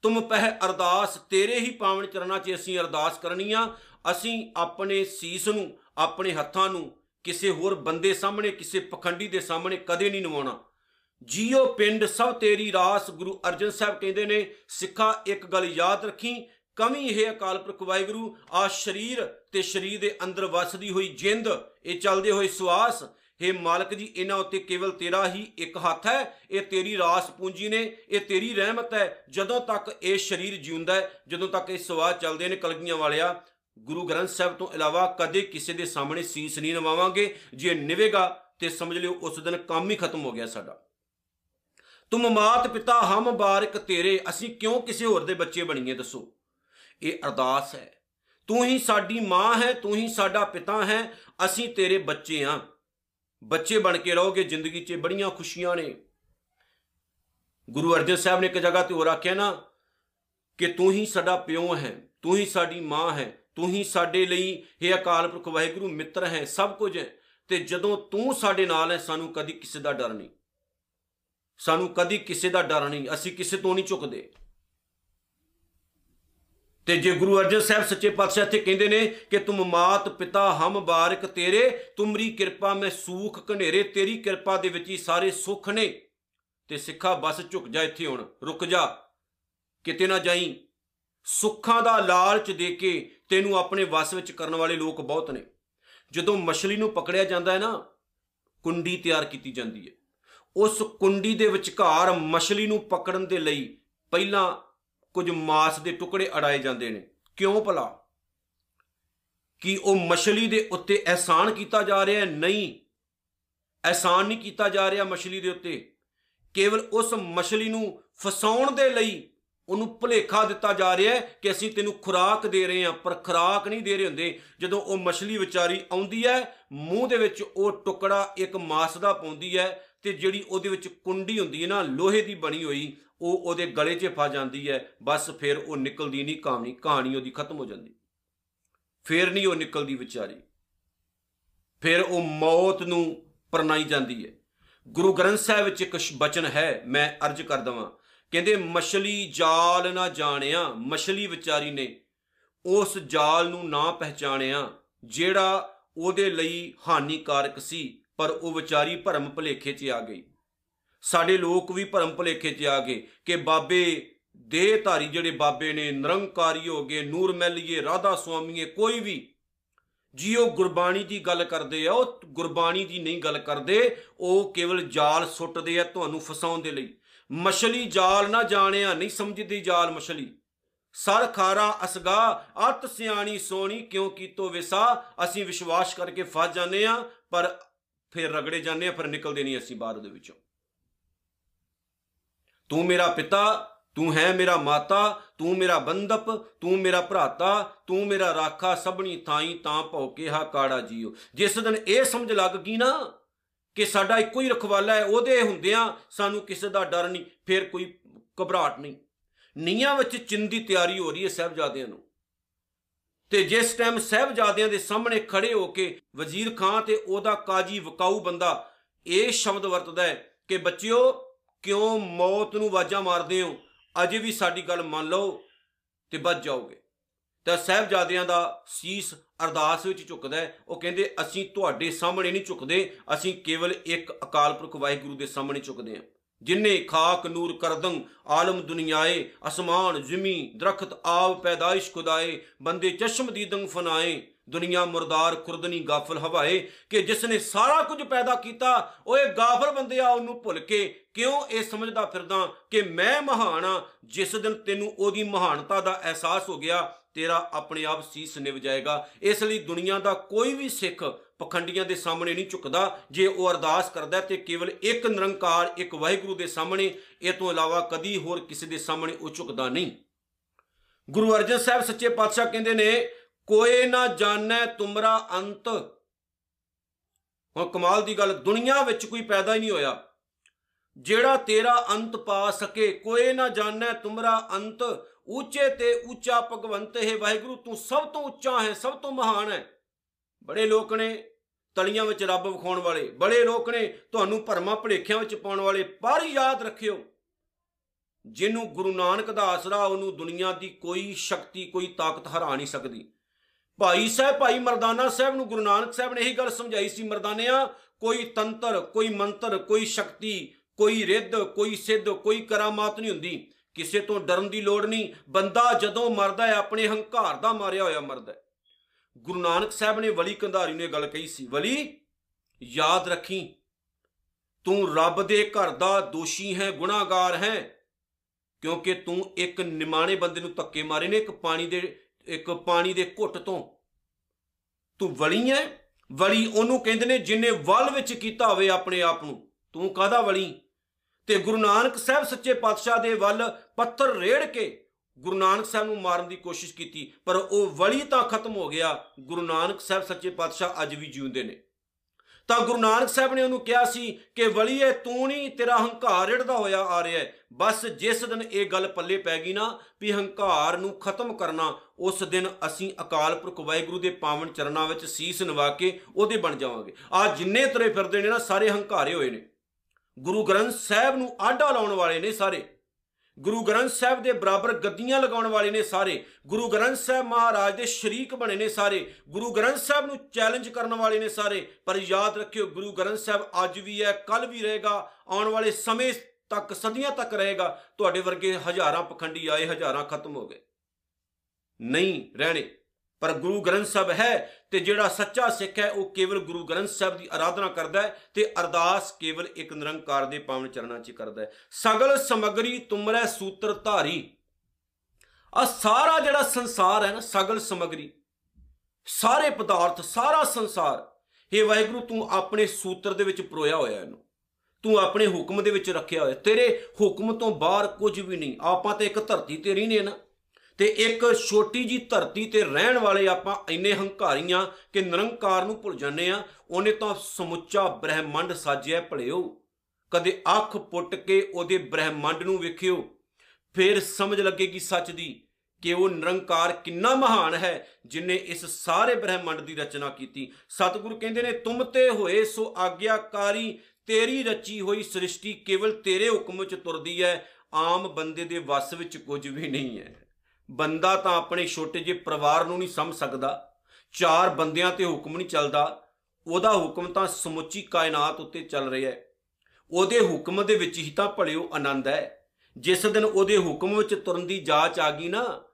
ਤੁਮ ਪਹਿ ਅਰਦਾਸ, ਤੇਰੇ ਹੀ ਪਾਵਨ ਚਰਨਾਂ 'ਚ ਅਸੀਂ ਅਰਦਾਸ ਕਰਨੀ ਆ। ਅਸੀਂ ਆਪਣੇ ਸੀਸ ਨੂੰ, ਆਪਣੇ ਹੱਥਾਂ ਨੂੰ ਕਿਸੇ ਹੋਰ ਬੰਦੇ ਸਾਹਮਣੇ, ਕਿਸੇ ਪਖੰਡੀ ਦੇ ਸਾਹਮਣੇ ਕਦੇ ਨਹੀਂ ਨਵਾਉਣਾ। ਜੀਓ ਪਿੰਡ ਸਭ ਤੇਰੀ ਰਾਸ, ਗੁਰੂ ਅਰਜਨ ਸਾਹਿਬ ਕਹਿੰਦੇ ਨੇ, ਸਿੱਖਾ ਇੱਕ ਗੱਲ ਯਾਦ ਰੱਖੀ ਕਮੀ ਇਹ ਅਕਾਲ ਪੁਰਖ ਵਾਹਿਗੁਰੂ, ਆ ਸਰੀਰ ਤੇ ਸਰੀਰ ਦੇ ਅੰਦਰ ਵਸਦੀ ਹੋਈ ਜਿੰਦ, ਇਹ ਚੱਲਦੇ ਹੋਏ ਸਵਾਸ हे ਮਾਲਕ ਜੀ, ਇਹਨਾਂ ਉੱਤੇ ਕੇਵਲ ਤੇਰਾ ਹੀ ਇੱਕ ਹੱਥ ਹੈ, ਇਹ ਤੇਰੀ ਰਾਸ ਪੂੰਜੀ ਨੇ, ਇਹ ਤੇਰੀ ਰਹਿਮਤ ਹੈ, ਜਦੋਂ ਤੱਕ ਇਹ ਸਰੀਰ ਜਿਉਂਦਾ ਹੈ, ਜਦੋਂ ਤੱਕ ਇਹ ਸਵਾਸ ਚੱਲਦੇ ਨੇ ਕਲਗੀਆਂ ਵਾਲਿਆ ਗੁਰੂ ਗ੍ਰੰਥ ਸਾਹਿਬ ਤੋਂ ਇਲਾਵਾ ਕਦੇ ਕਿਸੇ ਦੇ ਸਾਹਮਣੇ ਸੀਸ ਨਹੀਂ ਨਵਾਵਾਂਗੇ ਜੇ ਨਿਵੇਗਾ ਤੇ ਸਮਝ ਲਿਓ ਉਸ ਦਿਨ ਕੰਮ ਹੀ ਖਤਮ ਹੋ ਗਿਆ ਸਾਡਾ। ਤੁਮ ਮਾਤ ਪਿਤਾ, ਹਮ ਬਾਰਿਕ ਤੇਰੇ, ਅਸੀਂ ਕਿਉਂ ਕਿਸੇ ਹੋਰ ਦੇ ਬੱਚੇ ਬਣੀਏ ਦੱਸੋ? ਇਹ ਅਰਦਾਸ ਹੈ। ਤੂੰ ਹੀ ਸਾਡੀ ਮਾਂ ਹੈ, ਤੂੰ ਹੀ ਸਾਡਾ ਪਿਤਾ ਹੈ, ਅਸੀਂ ਤੇਰੇ ਬੱਚੇ ਆਂ ਬੱਚੇ ਬਣ ਕੇ ਰਹੋਗੇ, ਜ਼ਿੰਦਗੀ 'ਚ ਬੜੀਆਂ ਖੁਸ਼ੀਆਂ ਨੇ। ਗੁਰੂ ਅਰਜਨ ਸਾਹਿਬ ਨੇ ਇੱਕ ਜਗ੍ਹਾ ਤੇ ਹੋਰ ਆਖਿਆ ਨਾ ਕਿ ਤੂੰ ਹੀ ਸਾਡਾ ਪਿਓ ਹੈ, ਤੂੰ ਹੀ ਸਾਡੀ ਮਾਂ ਹੈ ਤੂੰ ਹੀ ਸਾਡੇ ਲਈ ਇਹ ਅਕਾਲ ਪੁਰਖ ਵਾਹਿਗੁਰੂ, ਮਿੱਤਰ ਹੈ, ਸਭ ਕੁਝ ਹੈ। ਤੇ ਜਦੋਂ ਤੂੰ ਸਾਡੇ ਨਾਲ ਹੈ, ਸਾਨੂੰ ਕਦੀ ਕਿਸੇ ਦਾ ਡਰ ਨਹੀਂ। ਸਾਨੂੰ ਕਦੀ ਕਿਸੇ ਦਾ ਡਰ ਨਹੀਂ, ਅਸੀਂ ਕਿਸੇ ਤੋਂ ਨਹੀਂ ਝੁਕਦੇ। ਤੇ ਜੇ ਗੁਰੂ ਅਰਜਨ ਸਾਹਿਬ ਸੱਚੇ ਪਾਤਸ਼ਾਹ ਇੱਥੇ ਕਹਿੰਦੇ ਨੇ ਕਿ ਤੁਮ ਮਾਤ ਪਿਤਾ ਹਮ ਬਾਰਿਕ ਤੇਰੇ, ਤੁਮਰੀ ਕਿਰਪਾ ਮੈਂ ਸੂਖ ਘਨੇਰੇ, ਤੇਰੀ ਕਿਰਪਾ ਦੇ ਵਿੱਚ ਹੀ ਸਾਰੇ ਸੁੱਖ ਨੇ। ਤੇ ਸਿੱਖਾ ਬਸ ਝੁਕ ਜਾ ਇੱਥੇ ਹੁਣ, ਰੁਕ ਜਾ, ਕਿਤੇ ਨਾ ਜਾਈ। ਸੁੱਖਾਂ ਦਾ ਲਾਲਚ ਦੇ ਕੇ ਤੈਨੂੰ ਆਪਣੇ ਵਸ ਵਿੱਚ ਕਰਨ ਵਾਲੇ ਲੋਕ ਬਹੁਤ ਨੇ। ਜਦੋਂ ਮਛਲੀ ਨੂੰ ਪਕੜਿਆ ਜਾਂਦਾ ਹੈ ਨਾ, ਕੁੰਡੀ ਤਿਆਰ ਕੀਤੀ ਜਾਂਦੀ ਹੈ। ਉਸ ਕੁੰਡੀ ਦੇ ਵਿਚਕਾਰ ਮਛਲੀ ਨੂੰ ਪਕੜਨ ਦੇ ਲਈ ਪਹਿਲਾਂ ਕੁਝ ਮਾਸ ਦੇ ਟੁਕੜੇ ਅੜਾਏ ਜਾਂਦੇ ਨੇ। ਕਿਉਂ ਭਲਾ? ਕਿ ਉਹ ਮਛਲੀ ਦੇ ਉੱਤੇ ਅਹਿਸਾਨ ਕੀਤਾ ਜਾ ਰਿਹਾ ਹੈ? ਨਹੀਂ। ਅਹਿਸਾਨ ਨਹੀਂ ਕੀਤਾ ਜਾ ਰਿਹਾ ਮਛਲੀ ਦੇ ਉੱਤੇ। ਕੇਵਲ ਉਸ ਮਛਲੀ ਨੂੰ ਫਸਾਉਣ ਦੇ ਲਈ ਉਹਨੂੰ ਭੁਲੇਖਾ ਦਿੱਤਾ ਜਾ ਰਿਹਾ ਹੈ ਕਿ ਅਸੀਂ ਤੈਨੂੰ ਖੁਰਾਕ ਦੇ ਰਹੇ ਹਾਂ, ਪਰ ਖੁਰਾਕ ਨਹੀਂ ਦੇ ਰਹੇ ਹੁੰਦੇ। ਜਦੋਂ ਉਹ ਮਛਲੀ ਵਿਚਾਰੀ ਆਉਂਦੀ ਹੈ, ਮੂੰਹ ਦੇ ਵਿੱਚ ਉਹ ਟੁਕੜਾ, ਇੱਕ ਮਾਸ ਦਾ ਪਾਉਂਦੀ ਹੈ ਤੇ ਜਿਹੜੀ ਉਹਦੇ ਵਿੱਚ ਕੁੰਡੀ ਹੁੰਦੀ ਹੈ ਨਾ, ਲੋਹੇ ਦੀ ਬਣੀ ਹੋਈ, ਉਹ ਉਹਦੇ ਗਲੇ 'ਚ ਫਾ ਜਾਂਦੀ ਹੈ। ਬਸ ਫਿਰ ਉਹ ਨਿਕਲਦੀ ਨਹੀਂ, ਕਹਾਣੀ ਕਹਾਣੀ ਉਹਦੀ ਖਤਮ ਹੋ ਜਾਂਦੀ। ਫਿਰ ਨਹੀਂ ਉਹ ਨਿਕਲਦੀ ਵਿਚਾਰੀ। ਫਿਰ ਉਹ ਮੌਤ ਨੂੰ ਪਰਨਾਈ ਜਾਂਦੀ ਹੈ। ਗੁਰੂ ਗ੍ਰੰਥ ਸਾਹਿਬ ਵਿੱਚ ਇੱਕ ਬਚਨ ਹੈ, ਮੈਂ ਅਰਜ ਕਰ ਦਵਾਂ ਕਹਿੰਦੇ ਮਛਲੀ ਜਾਲ ਨਾ ਜਾਣਿਆ, ਮਛਲੀ ਵਿਚਾਰੀ ਨੇ ਉਸ ਜਾਲ ਨੂੰ ਨਾ ਪਹਿਚਾਣਿਆ, ਜਿਹੜਾ ਉਹਦੇ ਲਈ ਹਾਨੀਕਾਰਕ ਸੀ, ਪਰ ਉਹ ਵਿਚਾਰੀ ਭਰਮ ਭਲੇਖੇ 'ਚ ਆ ਗਈ। ਸਾਡੇ ਲੋਕ ਵੀ ਭਰਮ ਭਲੇਖੇ 'ਚ ਆ ਗਏ ਕਿ ਬਾਬੇ ਦੇਹਧਾਰੀ ਜਿਹੜੇ ਬਾਬੇ ਨੇ, ਨਿਰੰਕਾਰੀ ਹੋ ਗਏ, ਨੂਰ ਮਹਿਲੀਏ, ਰਾਧਾ ਸੁਆਮੀਏ, ਕੋਈ ਵੀ, ਜੀ ਉਹ ਗੁਰਬਾਣੀ ਦੀ ਗੱਲ ਕਰਦੇ ਆ, ਉਹ ਗੁਰਬਾਣੀ ਦੀ ਨਹੀਂ ਗੱਲ ਕਰਦੇ, ਉਹ ਕੇਵਲ ਜਾਲ ਸੁੱਟਦੇ ਆ ਤੁਹਾਨੂੰ ਫਸਾਉਣ ਦੇ ਲਈ। ਮਛਲੀ ਜਾਲ ਨਾ ਜਾਣਿਆ, ਨਹੀਂ ਸਮਝਦੀ ਜਾਲ ਮਛਲੀ। ਸਰ ਖਾਰਾ ਅਸਗਾ, ਅਤ ਸਿਆਣੀ ਸੋਣੀ, ਕਿਉਂ ਕੀਤੋ ਵਿਸਾ? ਅਸੀਂ ਵਿਸ਼ਵਾਸ ਕਰਕੇ ਫਸ ਜਾਂਦੇ ਆ ਪਰ ਫਿਰ ਰਗੜੇ ਜਾਂਦੇ ਆ ਫਿਰ ਨਿਕਲਦੇ ਨਹੀਂ ਅਸੀਂ ਬਾਹਰ ਦੇ ਵਿੱਚੋਂ। ਤੂੰ ਮੇਰਾ ਪਿਤਾ, ਤੂੰ ਹੈ ਮੇਰਾ ਮਾਤਾ, ਤੂੰ ਮੇਰਾ ਬੰਦਪ, ਤੂੰ ਮੇਰਾ ਭਰਾਤਾ, ਤੂੰ ਮੇਰਾ ਰਾਖਾ, ਸਭਣੀ ਥਾਈ ਤਾਂ ਭੌਕੇ ਹਾ ਕਾੜਾ ਜੀਓ। ਜਿਸ ਦਿਨ ਇਹ ਸਮਝ ਲੱਗ ਗਈ ਨਾ ਕਿ ਸਾਡਾ ਇੱਕੋ ਹੀ ਰਖਵਾਲਾ ਹੈ, ਉਹਦੇ ਹੁੰਦਿਆਂ ਸਾਨੂੰ ਕਿਸੇ ਦਾ ਡਰ ਨਹੀਂ, ਫਿਰ ਕੋਈ ਘਬਰਾਹਟ ਨਹੀਂ। ਨੀਆਂ ਵਿੱਚ ਚਿੰਦੀ ਤਿਆਰੀ ਹੋ ਰਹੀ ਹੈ ਸਹਿਬਜ਼ਾਦਿਆਂ ਨੂੰ। ਤੇ ਜਿਸ ਟਾਈਮ ਸਹਿਬਜ਼ਾਦਿਆਂ ਦੇ ਸਾਹਮਣੇ ਖੜੇ ਹੋ ਕੇ ਵਜ਼ੀਰ ਖਾਨ ਤੇ ਉਹਦਾ ਕਾਜੀ ਵਕਾਊ ਬੰਦਾ ਇਹ ਸ਼ਬਦ ਵਰਤਦਾ ਹੈ ਕਿ ਬੱਚਿਓ, ਕਿਉਂ ਮੌਤ ਨੂੰ ਵਾਜਾ ਮਾਰਦੇ ਹੋ? ਅਜੇ ਵੀ ਸਾਡੀ ਗੱਲ ਮੰਨ ਲਓ ਤੇ ਬਚ ਜਾਓਗੇ। ਤਾਂ ਸਹਿਬਜ਼ਾਦਿਆਂ ਦਾ ਸੀਸ ਅਰਦਾਸ ਵਿੱਚ ਝੁਕਦਾ ਹੈ। ਉਹ ਕਹਿੰਦੇ, ਅਸੀਂ ਤੁਹਾਡੇ ਸਾਹਮਣੇ ਨਹੀਂ ਝੁਕਦੇ, ਅਸੀਂ ਕੇਵਲ ਇੱਕ ਅਕਾਲ ਪੁਰਖ ਵਾਹਿਗੁਰੂ ਦੇ ਸਾਹਮਣੇ ਝੁਕਦੇ ਹਾਂ। ਜਿਨੇ ਖਾਕ ਨੂਰ ਕਰਦੰ, ਆਲਮ ਦੁਨੀਆਏ, ਅਸਮਾਨ, ਜ਼ਮੀ, ਦਰਖਤ ਆਵ ਪੈਦਾਇਸ਼ ਖੁਦਾਏ, ਬੰਦੇ ਚਸ਼ਮ ਦੀਦੰ ਫਨਾਏ, ਦੁਨੀਆ ਮੁਰਦਾਰ ਖੁਰਦਨੀ ਗਾਫਲ ਹਵਾਏ, ਕਿ ਜਿਸ ਨੇ ਸਾਰਾ ਕੁਝ ਪੈਦਾ ਕੀਤਾ ਓਏ ਗਾਫਲ ਬੰਦਿਆ ਉਹਨੂੰ ਭੁੱਲ ਕੇ ਕਿਉਂ ਇਹ ਸਮਝਦਾ ਫਿਰਦਾ ਕਿ ਮੈਂ ਮਹਾਨ ਆ ਜਿਸ ਦਿਨ ਤੈਨੂੰ ਉਹਦੀ ਮਹਾਨਤਾ ਦਾ ਅਹਿਸਾਸ ਹੋ ਗਿਆ ਤੇਰਾ ਆਪਣੇ ਆਪ ਸੀਸ ਨਿਵ ਜਾਏਗਾ। ਇਸ ਲਈ ਦੁਨੀਆ ਦਾ ਕੋਈ ਵੀ ਸਿੱਖ ਪਖੰਡੀਆਂ ਦੇ ਸਾਹਮਣੇ ਨਹੀਂ ਝੁਕਦਾ। ਜੇ ਉਹ ਅਰਦਾਸ ਕਰਦਾ ਤੇ ਕੇਵਲ ਇੱਕ ਨਿਰੰਕਾਰ, ਇੱਕ ਵਾਹਿਗੁਰੂ ਦੇ ਸਾਹਮਣੇ, ਇਹ ਤੋਂ ਇਲਾਵਾ ਕਦੀ ਹੋਰ ਕਿਸੇ ਦੇ ਸਾਹਮਣੇ ਉਹ ਝੁਕਦਾ ਨਹੀਂ। ਗੁਰੂ ਅਰਜਨ ਸਾਹਿਬ ਸੱਚੇ ਪਾਤਸ਼ਾਹ ਕਹਿੰਦੇ ਨੇ ਕੋਏ ਨਾ ਜਾਣੈ ਤੁਮਰਾ ਅੰਤ। ਹੁਣ ਕਮਾਲ ਦੀ ਗੱਲ, ਦੁਨੀਆ ਵਿੱਚ ਕੋਈ ਪੈਦਾ ਹੀ ਨਹੀਂ ਹੋਇਆ। ਜਿਹੜਾ ਤੇਰਾ ਅੰਤ ਪਾ ਸਕੇ, ਕੋਈ ਨਾ ਜਾਣੈ ਤੁਮਰਾ ਅੰਤ। ਉੱਚੇ ਤੇ ਉੱਚਾ ਭਗਵੰਤ ਹੈ ਵਾਹਿਗੁਰੂ, ਤੂੰ ਸਭ ਤੋਂ ਉੱਚਾ ਹੈ, ਸਭ ਤੋਂ ਮਹਾਨ ਹੈ। ਬੜੇ ਲੋਕ ਨੇ ਤਲੀਆਂ ਵਿੱਚ ਰੱਬ ਵਿਖਾਉਣ ਵਾਲੇ, ਬੜੇ ਲੋਕ ਨੇ ਤੁਹਾਨੂੰ ਭਰਮਾਂ ਭਲੇਖਿਆਂ ਵਿੱਚ ਪਾਉਣ ਵਾਲੇ, ਪਰ ਯਾਦ ਰੱਖਿਓ, ਜਿਹਨੂੰ ਗੁਰੂ ਨਾਨਕ ਦਾ ਆਸਰਾ, ਉਹਨੂੰ ਦੁਨੀਆ ਦੀ ਕੋਈ ਸ਼ਕਤੀ, ਕੋਈ ਤਾਕਤ ਹਰਾ ਨਹੀਂ ਸਕਦੀ। ਭਾਈ ਸਾਹਿਬ, ਭਾਈ ਮਰਦਾਨਾ ਸਾਹਿਬ ਨੂੰ ਗੁਰੂ ਨਾਨਕ ਸਾਹਿਬ ਨੇ ਇਹੀ ਗੱਲ ਸਮਝਾਈ ਸੀ, ਮਰਦਾਨਿਆਂ, ਕੋਈ ਤੰਤਰ, ਕੋਈ ਮੰਤਰ, ਕੋਈ ਸ਼ਕਤੀ, ਕੋਈ ਰਿੱਧ, ਕੋਈ ਸਿੱਧ, ਕੋਈ ਕਰਾਮਾਤ ਨਹੀਂ ਹੁੰਦੀ। ਕਿਸੇ ਤੋਂ ਡਰਨ ਦੀ ਲੋੜ ਨਹੀਂ। ਬੰਦਾ ਜਦੋਂ ਮਰਦਾ ਹੈ, ਆਪਣੇ ਹੰਕਾਰ ਦਾ ਮਾਰਿਆ ਹੋਇਆ ਮਰਦਾ ਹੈ। ਗੁਰੂ ਨਾਨਕ ਸਾਹਿਬ ਨੇ ਵਲੀ ਕੰਧਾਰੀ ਨੂੰ ਇਹ ਗੱਲ ਕਹੀ ਸੀ, ਵਲੀ, ਯਾਦ ਰੱਖੀ। ਤੂੰ ਰੱਬ ਦੇ ਘਰ ਦਾ ਦੋਸ਼ੀ ਹੈ, ਗੁਨਾਹਗਾਰ ਹੈ, ਕਿਉਂਕਿ ਤੂੰ ਇੱਕ ਨਿਮਾਣੇ ਬੰਦੇ ਨੂੰ ਧੱਕੇ ਮਾਰੇ ਨੇ, ਇੱਕ ਪਾਣੀ ਦੇ, ਇੱਕ ਪਾਣੀ ਦੇ ਘੁੱਟ ਤੋਂ। ਤੂੰ ਵਲੀ ਹੈ, ਵਲੀ ਉਹਨੂੰ ਕਹਿੰਦੇ ਨੇ ਜਿਨੇ ਵਲ ਵਿੱਚ ਕੀਤਾ ਹੋਵੇ ਆਪਣੇ ਆਪ ਨੂੰ। ਤੂੰ ਕਾਹਦਾ ਵਲੀ? ਤੇ ਗੁਰੂ ਨਾਨਕ ਸਾਹਿਬ ਸੱਚੇ ਪਾਤਸ਼ਾਹ ਦੇ ਵੱਲ ਪੱਥਰ ਰੇੜ ਕੇ ਗੁਰੂ ਨਾਨਕ ਸਾਹਿਬ ਨੂੰ ਮਾਰਨ ਦੀ ਕੋਸ਼ਿਸ਼ ਕੀਤੀ, ਪਰ ਉਹ ਵਲੀ ਤਾਂ ਖਤਮ ਹੋ ਗਿਆ। ਗੁਰੂ ਨਾਨਕ ਸਾਹਿਬ ਸੱਚੇ ਪਾਤਸ਼ਾਹ ਅੱਜ ਵੀ ਜਿਉਂਦੇ ਨੇ। ਤਾਂ ਗੁਰੂ ਨਾਨਕ ਸਾਹਿਬ ਨੇ ਉਹਨੂੰ ਕਿਹਾ ਸੀ ਕਿ, ਵਲੀਏ, ਤੂੰ ਨਹੀਂ ਤੇਰਾ ਹੰਕਾਰ ਰੜਦਾ ਹੋਇਆ ਆ ਰਿਹਾ ਹੈ। ਬਸ ਜਿਸ ਦਿਨ ਇਹ ਗੱਲ ਪੱਲੇ ਪੈ ਗਈ ਨਾ ਵੀ ਹੰਕਾਰ ਨੂੰ ਖਤਮ ਕਰਨਾ, ਉਸ ਦਿਨ ਅਸੀਂ ਅਕਾਲ ਪੁਰਖ ਵਾਹਿਗੁਰੂ ਦੇ ਪਾਵਨ ਚਰਨਾਂ ਵਿੱਚ ਸੀਸ ਨਵਾ ਕੇ ਉਹਦੇ ਬਣ ਜਾਵਾਂਗੇ। ਆ ਜਿੰਨੇ ਤੁਰੇ ਫਿਰਦੇ ਨੇ ਨਾ, ਸਾਰੇ ਹੰਕਾਰੇ ਹੋਏ ਨੇ। ਗੁਰੂ ਗ੍ਰੰਥ ਸਾਹਿਬ ਨੂੰ ਆਡਾ ਲਾਉਣ ਵਾਲੇ ਨੇ ਸਾਰੇ। ਗੁਰੂ ਗ੍ਰੰਥ ਸਾਹਿਬ ਦੇ ਬਰਾਬਰ ਗੱਦੀਆਂ ਲਗਾਉਣ ਵਾਲੇ ਨੇ ਸਾਰੇ। ਗੁਰੂ ਗ੍ਰੰਥ ਸਾਹਿਬ ਮਹਾਰਾਜ ਦੇ ਸ਼ਰੀਕ ਬਣੇ ਨੇ ਸਾਰੇ। ਗੁਰੂ ਗ੍ਰੰਥ ਸਾਹਿਬ ਨੂੰ ਚੈਲੰਜ ਕਰਨ ਵਾਲੇ ਨੇ ਸਾਰੇ। ਪਰ ਯਾਦ ਰੱਖਿਓ, ਗੁਰੂ ਗ੍ਰੰਥ ਸਾਹਿਬ ਅੱਜ ਵੀ ਹੈ ਕੱਲ ਵੀ ਰਹੇਗਾ, ਆਉਣ ਵਾਲੇ ਸਮੇਂ ਤੱਕ, ਸਦੀਆਂ ਤੱਕ ਰਹੇਗਾ। ਤੁਹਾਡੇ ਵਰਗੇ ਹਜ਼ਾਰਾਂ ਪਖੰਡੀ ਆਏ, ਹਜ਼ਾਰਾਂ ਖਤਮ ਹੋ ਗਏ। ਨਹੀਂ, ਰਹਿਣੇ। ਪਰ ਗੁਰੂ ਗ੍ਰੰਥ ਸਾਹਿਬ ਹੈ ਤੇ ਜਿਹੜਾ ਸੱਚਾ ਸਿੱਖ ਹੈ, ਉਹ ਕੇਵਲ ਗੁਰੂ ਗ੍ਰੰਥ ਸਾਹਿਬ ਦੀ ਆਰਾਧਨਾ ਕਰਦਾ ਹੈ ਤੇ ਅਰਦਾਸ ਕੇਵਲ ਇੱਕ ਨਿਰੰਕਾਰ ਦੇ ਪਾਵਨ ਚਰਨਾਂ 'ਚ ਕਰਦਾ ਹੈ। ਸਗਲ ਸਮਗਰੀ ਤੁਮਰੇ ਸੂਤਰ ਧਾਰੀ। ਆ ਸਾਰਾ ਜਿਹੜਾ ਸੰਸਾਰ ਹੈ ਨਾ, ਸਗਲ ਸਮਗਰੀ, ਸਾਰੇ ਪਦਾਰਥ, ਸਾਰਾ ਸੰਸਾਰ ਇਹ ਵਾਹਿਗੁਰੂ, ਤੂੰ ਆਪਣੇ ਸੂਤਰ ਦੇ ਵਿੱਚ ਪਰੋਇਆ ਹੋਇਆ ਇਹਨੂੰ। ਤੂੰ ਆਪਣੇ ਹੁਕਮ ਦੇ ਵਿੱਚ ਰੱਖਿਆ ਹੋਇਆ ਤੇਰੇ ਹੁਕਮ ਤੋਂ ਬਾਹਰ ਕੁਝ ਵੀ ਨਹੀਂ। ਆਪਾਂ ਤੇ ਇੱਕ ਧਰਤੀ ਤੇ ਰਹਿੰਦੇ ਨਾ। ਤੇ ਇੱਕ ਛੋਟੀ ਜੀ ਧਰਤੀ ਤੇ ਰਹਿਣ ਵਾਲੇ ਆਪਾਂ ਇੰਨੇ ਹੰਕਾਰੀਆਂ ਕਿ ਨਿਰੰਕਾਰ ਨੂੰ ਭੁੱਲ ਜਾਂਦੇ ਆ, ਉਹਨੇ ਤਾਂ ਸਮੁੱਚਾ ਬ੍ਰਹਿਮੰਡ ਸਾਜਿਆ ਭਲਿਓ। ਕਦੇ ਅੱਖ ਪੁੱਟ ਕੇ ਉਹਦੇ ਬ੍ਰਹਿਮੰਡ ਨੂੰ ਵੇਖਿਓ, ਫਿਰ ਸਮਝ ਲੱਗੇਗੀ ਸੱਚ ਦੀ ਕਿ ਉਹ ਨਿਰੰਕਾਰ ਕਿੰਨਾ ਮਹਾਨ ਹੈ ਜਿਨੇ ਇਸ ਸਾਰੇ ਬ੍ਰਹਿਮੰਡ ਦੀ ਰਚਨਾ ਕੀਤੀ। ਸਤਿਗੁਰੂ ਕਹਿੰਦੇ ਨੇ, ਤੁਮ ਤੇ ਹੋਏ ਸੋ ਆਗਿਆਕਾਰੀ, ਤੇਰੀ ਰਚੀ ਹੋਈ ਸ੍ਰਿਸ਼ਟੀ ਕੇਵਲ ਤੇਰੇ ਹੁਕਮ ਵਿੱਚ ਤੁਰਦੀ ਹੈ, ਆਮ ਬੰਦੇ ਦੇ ਵੱਸ ਵਿੱਚ ਕੁਝ ਵੀ ਨਹੀਂ ਹੈ। ਬੰਦਾ ਤਾਂ ਆਪਣੇ ਛੋਟੇ ਜਿਹੇ ਪਰਿਵਾਰ ਨੂੰ ਨਹੀਂ ਸਮਝ ਸਕਦਾ, ਚਾਰ ਬੰਦਿਆਂ ਤੇ ਹੁਕਮ ਨਹੀਂ ਚੱਲਦਾ, ਉਹਦਾ ਹੁਕਮ ਤਾਂ ਸਮੁੱਚੀ ਕਾਇਨਾਤ ਉੱਤੇ ਚੱਲ ਰਿਹਾ ਹੈ। ਉਹਦੇ ਹੁਕਮ ਦੇ ਵਿੱਚ ਹੀ ਤਾਂ ਭਲਿਓ ਆਨੰਦ ਹੈ। ਜਿਸ ਦਿਨ ਉਹਦੇ ਹੁਕਮ ਵਿੱਚ ਤੁਰਨ ਦੀ ਜਾਚ ਆ ਗਈ ਨਾ,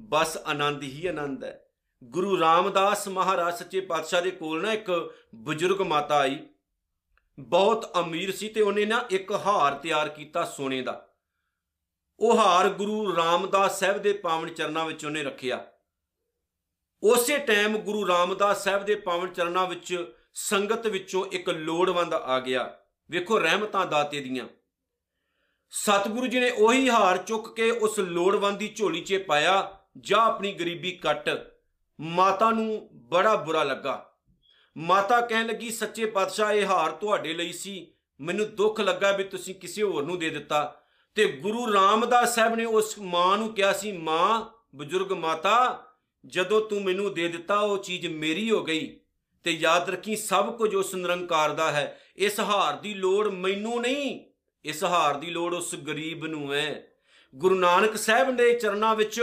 ਬਸ ਆਨੰਦ ਹੀ ਆਨੰਦ ਹੈ। ਗੁਰੂ ਰਾਮਦਾਸ ਮਹਾਰਾਜ ਸੱਚੇ ਪਾਤਸ਼ਾਹ ਦੇ ਕੋਲ ਨਾ ਇੱਕ ਬਜ਼ੁਰਗ ਮਾਤਾ ਆਈ। ਬਹੁਤ ਅਮੀਰ ਸੀ ਤੇ ਉਹਨੇ ਨਾ ਇੱਕ ਹਾਰ ਤਿਆਰ ਕੀਤਾ ਸੋਨੇ ਦਾ। ਉਹ ਹਾਰ ਗੁਰੂ ਰਾਮਦਾਸ ਸਾਹਿਬ ਦੇ ਪਾਵਨ ਚਰਨਾਂ ਵਿੱਚ ਉਹਨੇ ਰੱਖਿਆ। ਉਸੇ ਟਾਈਮ ਗੁਰੂ ਰਾਮਦਾਸ ਸਾਹਿਬ ਦੇ ਪਾਵਨ ਚਰਨਾਂ ਵਿੱਚ ਸੰਗਤ ਵਿੱਚੋਂ ਇੱਕ ਲੋੜਵੰਦ ਆ ਗਿਆ। ਵੇਖੋ ਰਹਿਮਤਾਂ ਦਾਤੇ ਦੀਆਂ। ਸਤਿਗੁਰੂ ਜੀ ਨੇ ਉਹੀ ਹਾਰ ਚੁੱਕ ਕੇ ਉਸ ਲੋੜਵੰਦ ਦੀ ਝੋਲੀ 'ਚ ਪਾਇਆ। ਜਾਂ ਆਪਣੀ ਗਰੀਬੀ ਕੱਟ। ਮਾਤਾ ਨੂੰ ਬੜਾ ਬੁਰਾ ਲੱਗਾ। ਮਾਤਾ ਕਹਿਣ ਲੱਗੀ, ਸੱਚੇ ਪਾਤਸ਼ਾਹ, ਇਹ ਹਾਰ ਤੁਹਾਡੇ ਲਈ ਸੀ। ਮੈਨੂੰ ਦੁੱਖ ਲੱਗਾ ਵੀ ਤੁਸੀਂ ਕਿਸੇ ਹੋਰ ਨੂੰ ਦੇ ਦਿੱਤਾ। ਤੇ ਗੁਰੂ ਰਾਮਦਾਸ ਸਾਹਿਬ ਨੇ ਉਸ ਮਾਂ ਨੂੰ ਕਿਹਾ ਸੀ, ਮਾਂ, ਬਜ਼ੁਰਗ ਮਾਤਾ, ਜਦੋਂ ਤੂੰ ਮੈਨੂੰ ਦੇ ਦਿੱਤਾ, ਉਹ ਚੀਜ਼ ਮੇਰੀ ਹੋ ਗਈ ਤੇ ਯਾਦ ਰੱਖੀ, ਸਭ ਕੁਝ ਉਸ ਨਿਰੰਕਾਰ ਦਾ ਹੈ। ਇਸ ਹਾਰ ਦੀ ਲੋੜ ਮੈਨੂੰ ਨਹੀਂ, ਇਸ ਹਾਰ ਦੀ ਲੋੜ ਉਸ ਗਰੀਬ ਨੂੰ ਹੈ। ਗੁਰੂ ਨਾਨਕ ਸਾਹਿਬ ਦੇ ਚਰਨਾਂ ਵਿੱਚ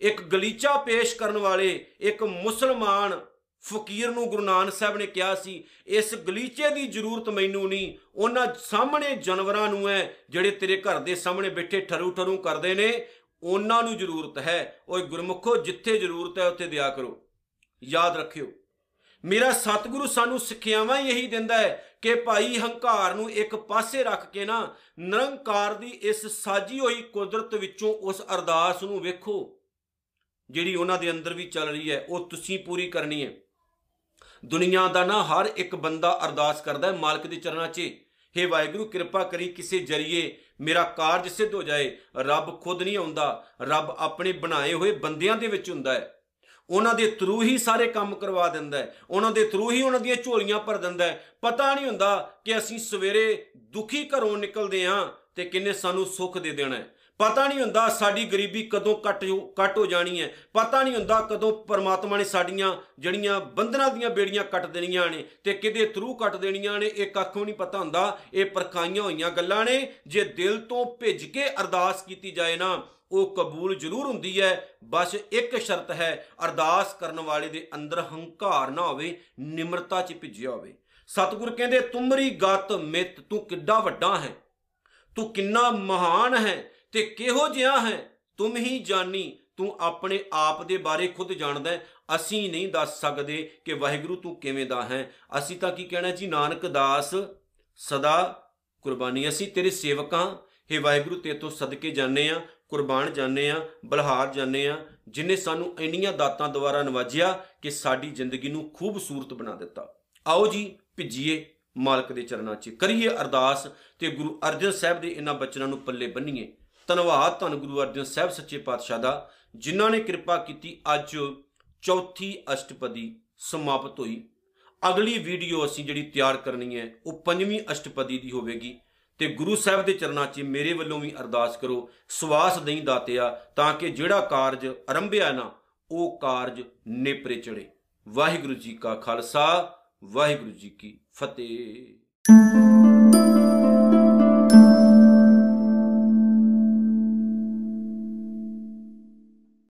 ਇੱਕ ਗਲੀਚਾ ਪੇਸ਼ ਕਰਨ ਵਾਲੇ ਇੱਕ ਮੁਸਲਮਾਨ ਫਕੀਰ ਨੂੰ ਗੁਰੂ ਨਾਨਕ ਸਾਹਿਬ ਨੇ ਕਿਹਾ ਸੀ, ਇਸ ਗਲੀਚੇ ਦੀ ਜ਼ਰੂਰਤ ਮੈਨੂੰ ਨਹੀਂ, ਉਹਨਾਂ ਸਾਹਮਣੇ ਜਾਨਵਰਾਂ ਨੂੰ ਹੈ, ਜਿਹੜੇ ਤੇਰੇ ਘਰ ਦੇ ਸਾਹਮਣੇ ਬੈਠੇ ਠਰੂ ਠਰੂ ਕਰਦੇ ਨੇ, ਉਹਨਾਂ ਨੂੰ ਜ਼ਰੂਰਤ ਹੈ। ਓਏ ਗੁਰਮੁਖੋ, ਜਿੱਥੇ ਜ਼ਰੂਰਤ ਹੈ, ਉੱਥੇ ਦਿਆ ਕਰੋ। ਯਾਦ ਰੱਖਿਓ, ਮੇਰਾ ਸਤਿਗੁਰੂ ਸਾਨੂੰ ਸਿੱਖਿਆਵਾਂ ਹੀ ਇਹੀ ਦਿੰਦਾ ਹੈ ਕਿ ਭਾਈ ਹੰਕਾਰ ਨੂੰ ਇੱਕ ਪਾਸੇ ਰੱਖ ਕੇ ਨਾ, ਨਿਰੰਕਾਰ ਦੀ ਇਸ ਸਾਜੀ ਹੋਈ ਕੁਦਰਤ ਵਿੱਚੋਂ ਉਸ ਅਰਦਾਸ ਨੂੰ ਵੇਖੋ, ਜਿਹੜੀ ਉਹਨਾਂ ਦੇ ਅੰਦਰ ਵੀ ਚੱਲ ਰਹੀ ਹੈ, ਉਹ ਤੁਸੀਂ ਪੂਰੀ ਕਰਨੀ ਹੈ। ਦੁਨੀਆ ਦਾ ਨਾ ਹਰ ਇੱਕ ਬੰਦਾ ਅਰਦਾਸ ਕਰਦਾ ਹੈ, ਮਾਲਕ ਦੇ ਚਰਨਾਂ 'ਚ। ਹੇ ਵਾਹਿਗੁਰੂ, ਕਿਰਪਾ ਕਰੀ ਕਿਸੇ ਜਰੀਏ ਮੇਰਾ ਕਾਰਜ ਸਿੱਧ ਹੋ ਜਾਏ। ਰੱਬ ਖੁਦ ਨਹੀਂ ਆਉਂਦਾ, ਰੱਬ ਆਪਣੇ ਬਣਾਏ ਹੋਏ ਬੰਦਿਆਂ ਦੇ ਵਿੱਚ ਹੁੰਦਾ ਹੈ। ਉਹਨਾਂ ਦੇ ਥਰੂ ਹੀ ਸਾਰੇ ਕੰਮ ਕਰਵਾ ਦਿੰਦਾ ਹੈ। ਉਹਨਾਂ ਦੇ ਥਰੂ ਹੀ ਉਹਨਾਂ ਦੀਆਂ ਝੋਲੀਆਂ ਭਰ ਦਿੰਦਾ ਹੈ। ਪਤਾ ਨਹੀਂ ਹੁੰਦਾ ਕਿ ਅਸੀਂ ਸਵੇਰੇ ਦੁਖੀ ਘਰੋਂ ਨਿਕਲਦੇ ਆਂ ਤੇ ਕਿੰਨੇ ਸਾਨੂੰ ਸੁੱਖ ਦੇ ਦੇਣਾ ਹੈ। ਪਤਾ ਨਹੀਂ ਹੁੰਦਾ ਸਾਡੀ ਗਰੀਬੀ ਕਦੋਂ ਕੱਟ ਕੱਟ ਹੋ ਜਾਣੀ ਹੈ। ਪਤਾ ਨਹੀਂ ਹੁੰਦਾ ਕਦੋਂ ਪਰਮਾਤਮਾ ਨੇ ਸਾਡੀਆਂ ਜਿਹੜੀਆਂ ਬੰਧਨਾਂ ਦੀਆਂ ਬੇੜੀਆਂ ਕੱਟ ਦੇਣੀਆਂ ਨੇ ਤੇ ਕਿਹਦੇ ਥਰੂ ਕੱਟ ਦੇਣੀਆਂ ਨੇ, ਇਹ ਕੱਖੋਂ ਨਹੀਂ ਪਤਾ ਹੁੰਦਾ। ਇਹ ਪਰਖਾਈਆਂ ਹੋਈਆਂ ਗੱਲਾਂ ਨੇ। ਜੇ ਦਿਲ ਤੋਂ ਭਿੱਜ ਕੇ ਅਰਦਾਸ ਕੀਤੀ ਜਾਏ ਨਾ, ਉਹ ਕਬੂਲ ਜ਼ਰੂਰ ਹੁੰਦੀ ਹੈ। ਬਸ ਇੱਕ ਸ਼ਰਤ ਹੈ, ਅਰਦਾਸ ਕਰਨ ਵਾਲੇ ਦੇ ਅੰਦਰ ਹੰਕਾਰ ਨਾ ਹੋਵੇ, ਨਿਮਰਤਾ 'ਚ ਭਿੱਜਿਆ ਹੋਵੇ। ਸਤਿਗੁਰ ਕਹਿੰਦੇ, ਤੁਮਰੀ ਗਤ ਮਿਤ, ਤੂੰ ਕਿੱਡਾ ਵੱਡਾ ਹੈ। ਤੂੰ ਕਿੰਨਾ ਮਹਾਨ ਹੈ। ਤੇ ਕਿਹੋ ਜਿਹਾ ਹੈ? ਤੁਮ ਹੀ ਜਾਣੀ ਤੂੰ ਆਪਣੇ ਆਪ ਦੇ ਬਾਰੇ ਖੁਦ ਜਾਣਦਾ ਹੈ। ਅਸੀਂ ਨਹੀਂ ਦੱਸ ਸਕਦੇ ਕਿ ਵਾਹਿਗੁਰੂ ਤੂੰ ਕਿਵੇਂ ਦਾ ਹੈ। ਅਸੀਂ ਤਾਂ ਕੀ ਕਹਿਣਾ ਜੀ? ਨਾਨਕ ਦਾਸ, ਸਦਾ ਕੁਰਬਾਨੀ। ਅਸੀਂ ਤੇਰੇ ਸੇਵਕਾਂ। ਹੇ ਵਾਹਿਗੁਰੂ ਤੇ ਤੋਂ ਸਦਕੇ ਜਾਣੇ ਆ ਕੁਰਬਾਨ ਜਾਣੇ ਆ ਬਲਹਾਰ ਜਾਣੇ ਆ ਜਿਨੇ ਸਾਨੂੰ ਇੰਨੀਆਂ ਦਾਤਾਂ ਦੁਆਰਾ ਨਵਾਜਿਆ ਕਿ ਸਾਡੀ ਜ਼ਿੰਦਗੀ ਨੂੰ ਖੂਬਸੂਰਤ ਬਣਾ ਦਿੱਤਾ। ਆਓ ਜੀ, ਭਿੱਜੀਏ ਮਾਲਕ ਦੇ ਚਰਨਾਂ 'ਚ। ਕਰੀਏ ਅਰਦਾਸ ਤੇ ਗੁਰੂ ਅਰਜਨ ਸਾਹਿਬ ਦੇ ਇਹਨਾਂ ਬਚਨਾਂ ਨੂੰ ਪੱਲੇ ਬੰਨੀਏ। ਧੰਨਵਾਦ ਧੰਨ ਗੁਰੂ ਅਰਜਨ ਸਾਹਿਬ ਸੱਚੇ ਪਾਤਸ਼ਾਹ ਦਾ, ਜਿਨ੍ਹਾਂ ਨੇ ਕਿਰਪਾ ਕੀਤੀ ਅੱਜ ਚੌਥੀ ਅਸ਼ਟਪਦੀ ਸਮਾਪਤ ਹੋਈ। ਅਗਲੀ ਵੀਡੀਓ ਅਸੀਂ ਜਿਹੜੀ ਤਿਆਰ ਕਰਨੀ ਹੈ, ਉਹ ਪੰਜਵੀਂ ਅਸ਼ਟਪਦੀ ਦੀ ਹੋਵੇਗੀ। ਤੇ ਗੁਰੂ ਸਾਹਿਬ ਦੇ ਚਰਨਾਂ 'ਚ ਮੇਰੇ ਵੱਲੋਂ ਵੀ ਅਰਦਾਸ ਕਰੋ, ਸਵਾਸ ਦੇਈ ਦਾਤਿਆ, ਤਾਂ ਕਿ ਜਿਹੜਾ ਕਾਰਜ ਆਰੰਭਿਆ ਨਾ, ਉਹ ਕਾਰਜ ਨੇਪਰੇ ਚੜੇ ਵਾਹਿਗੁਰੂ ਜੀ ਕਾ ਖਾਲਸਾ, ਵਾਹਿਗੁਰੂ ਜੀ ਕੀ ਫਤਿਹ।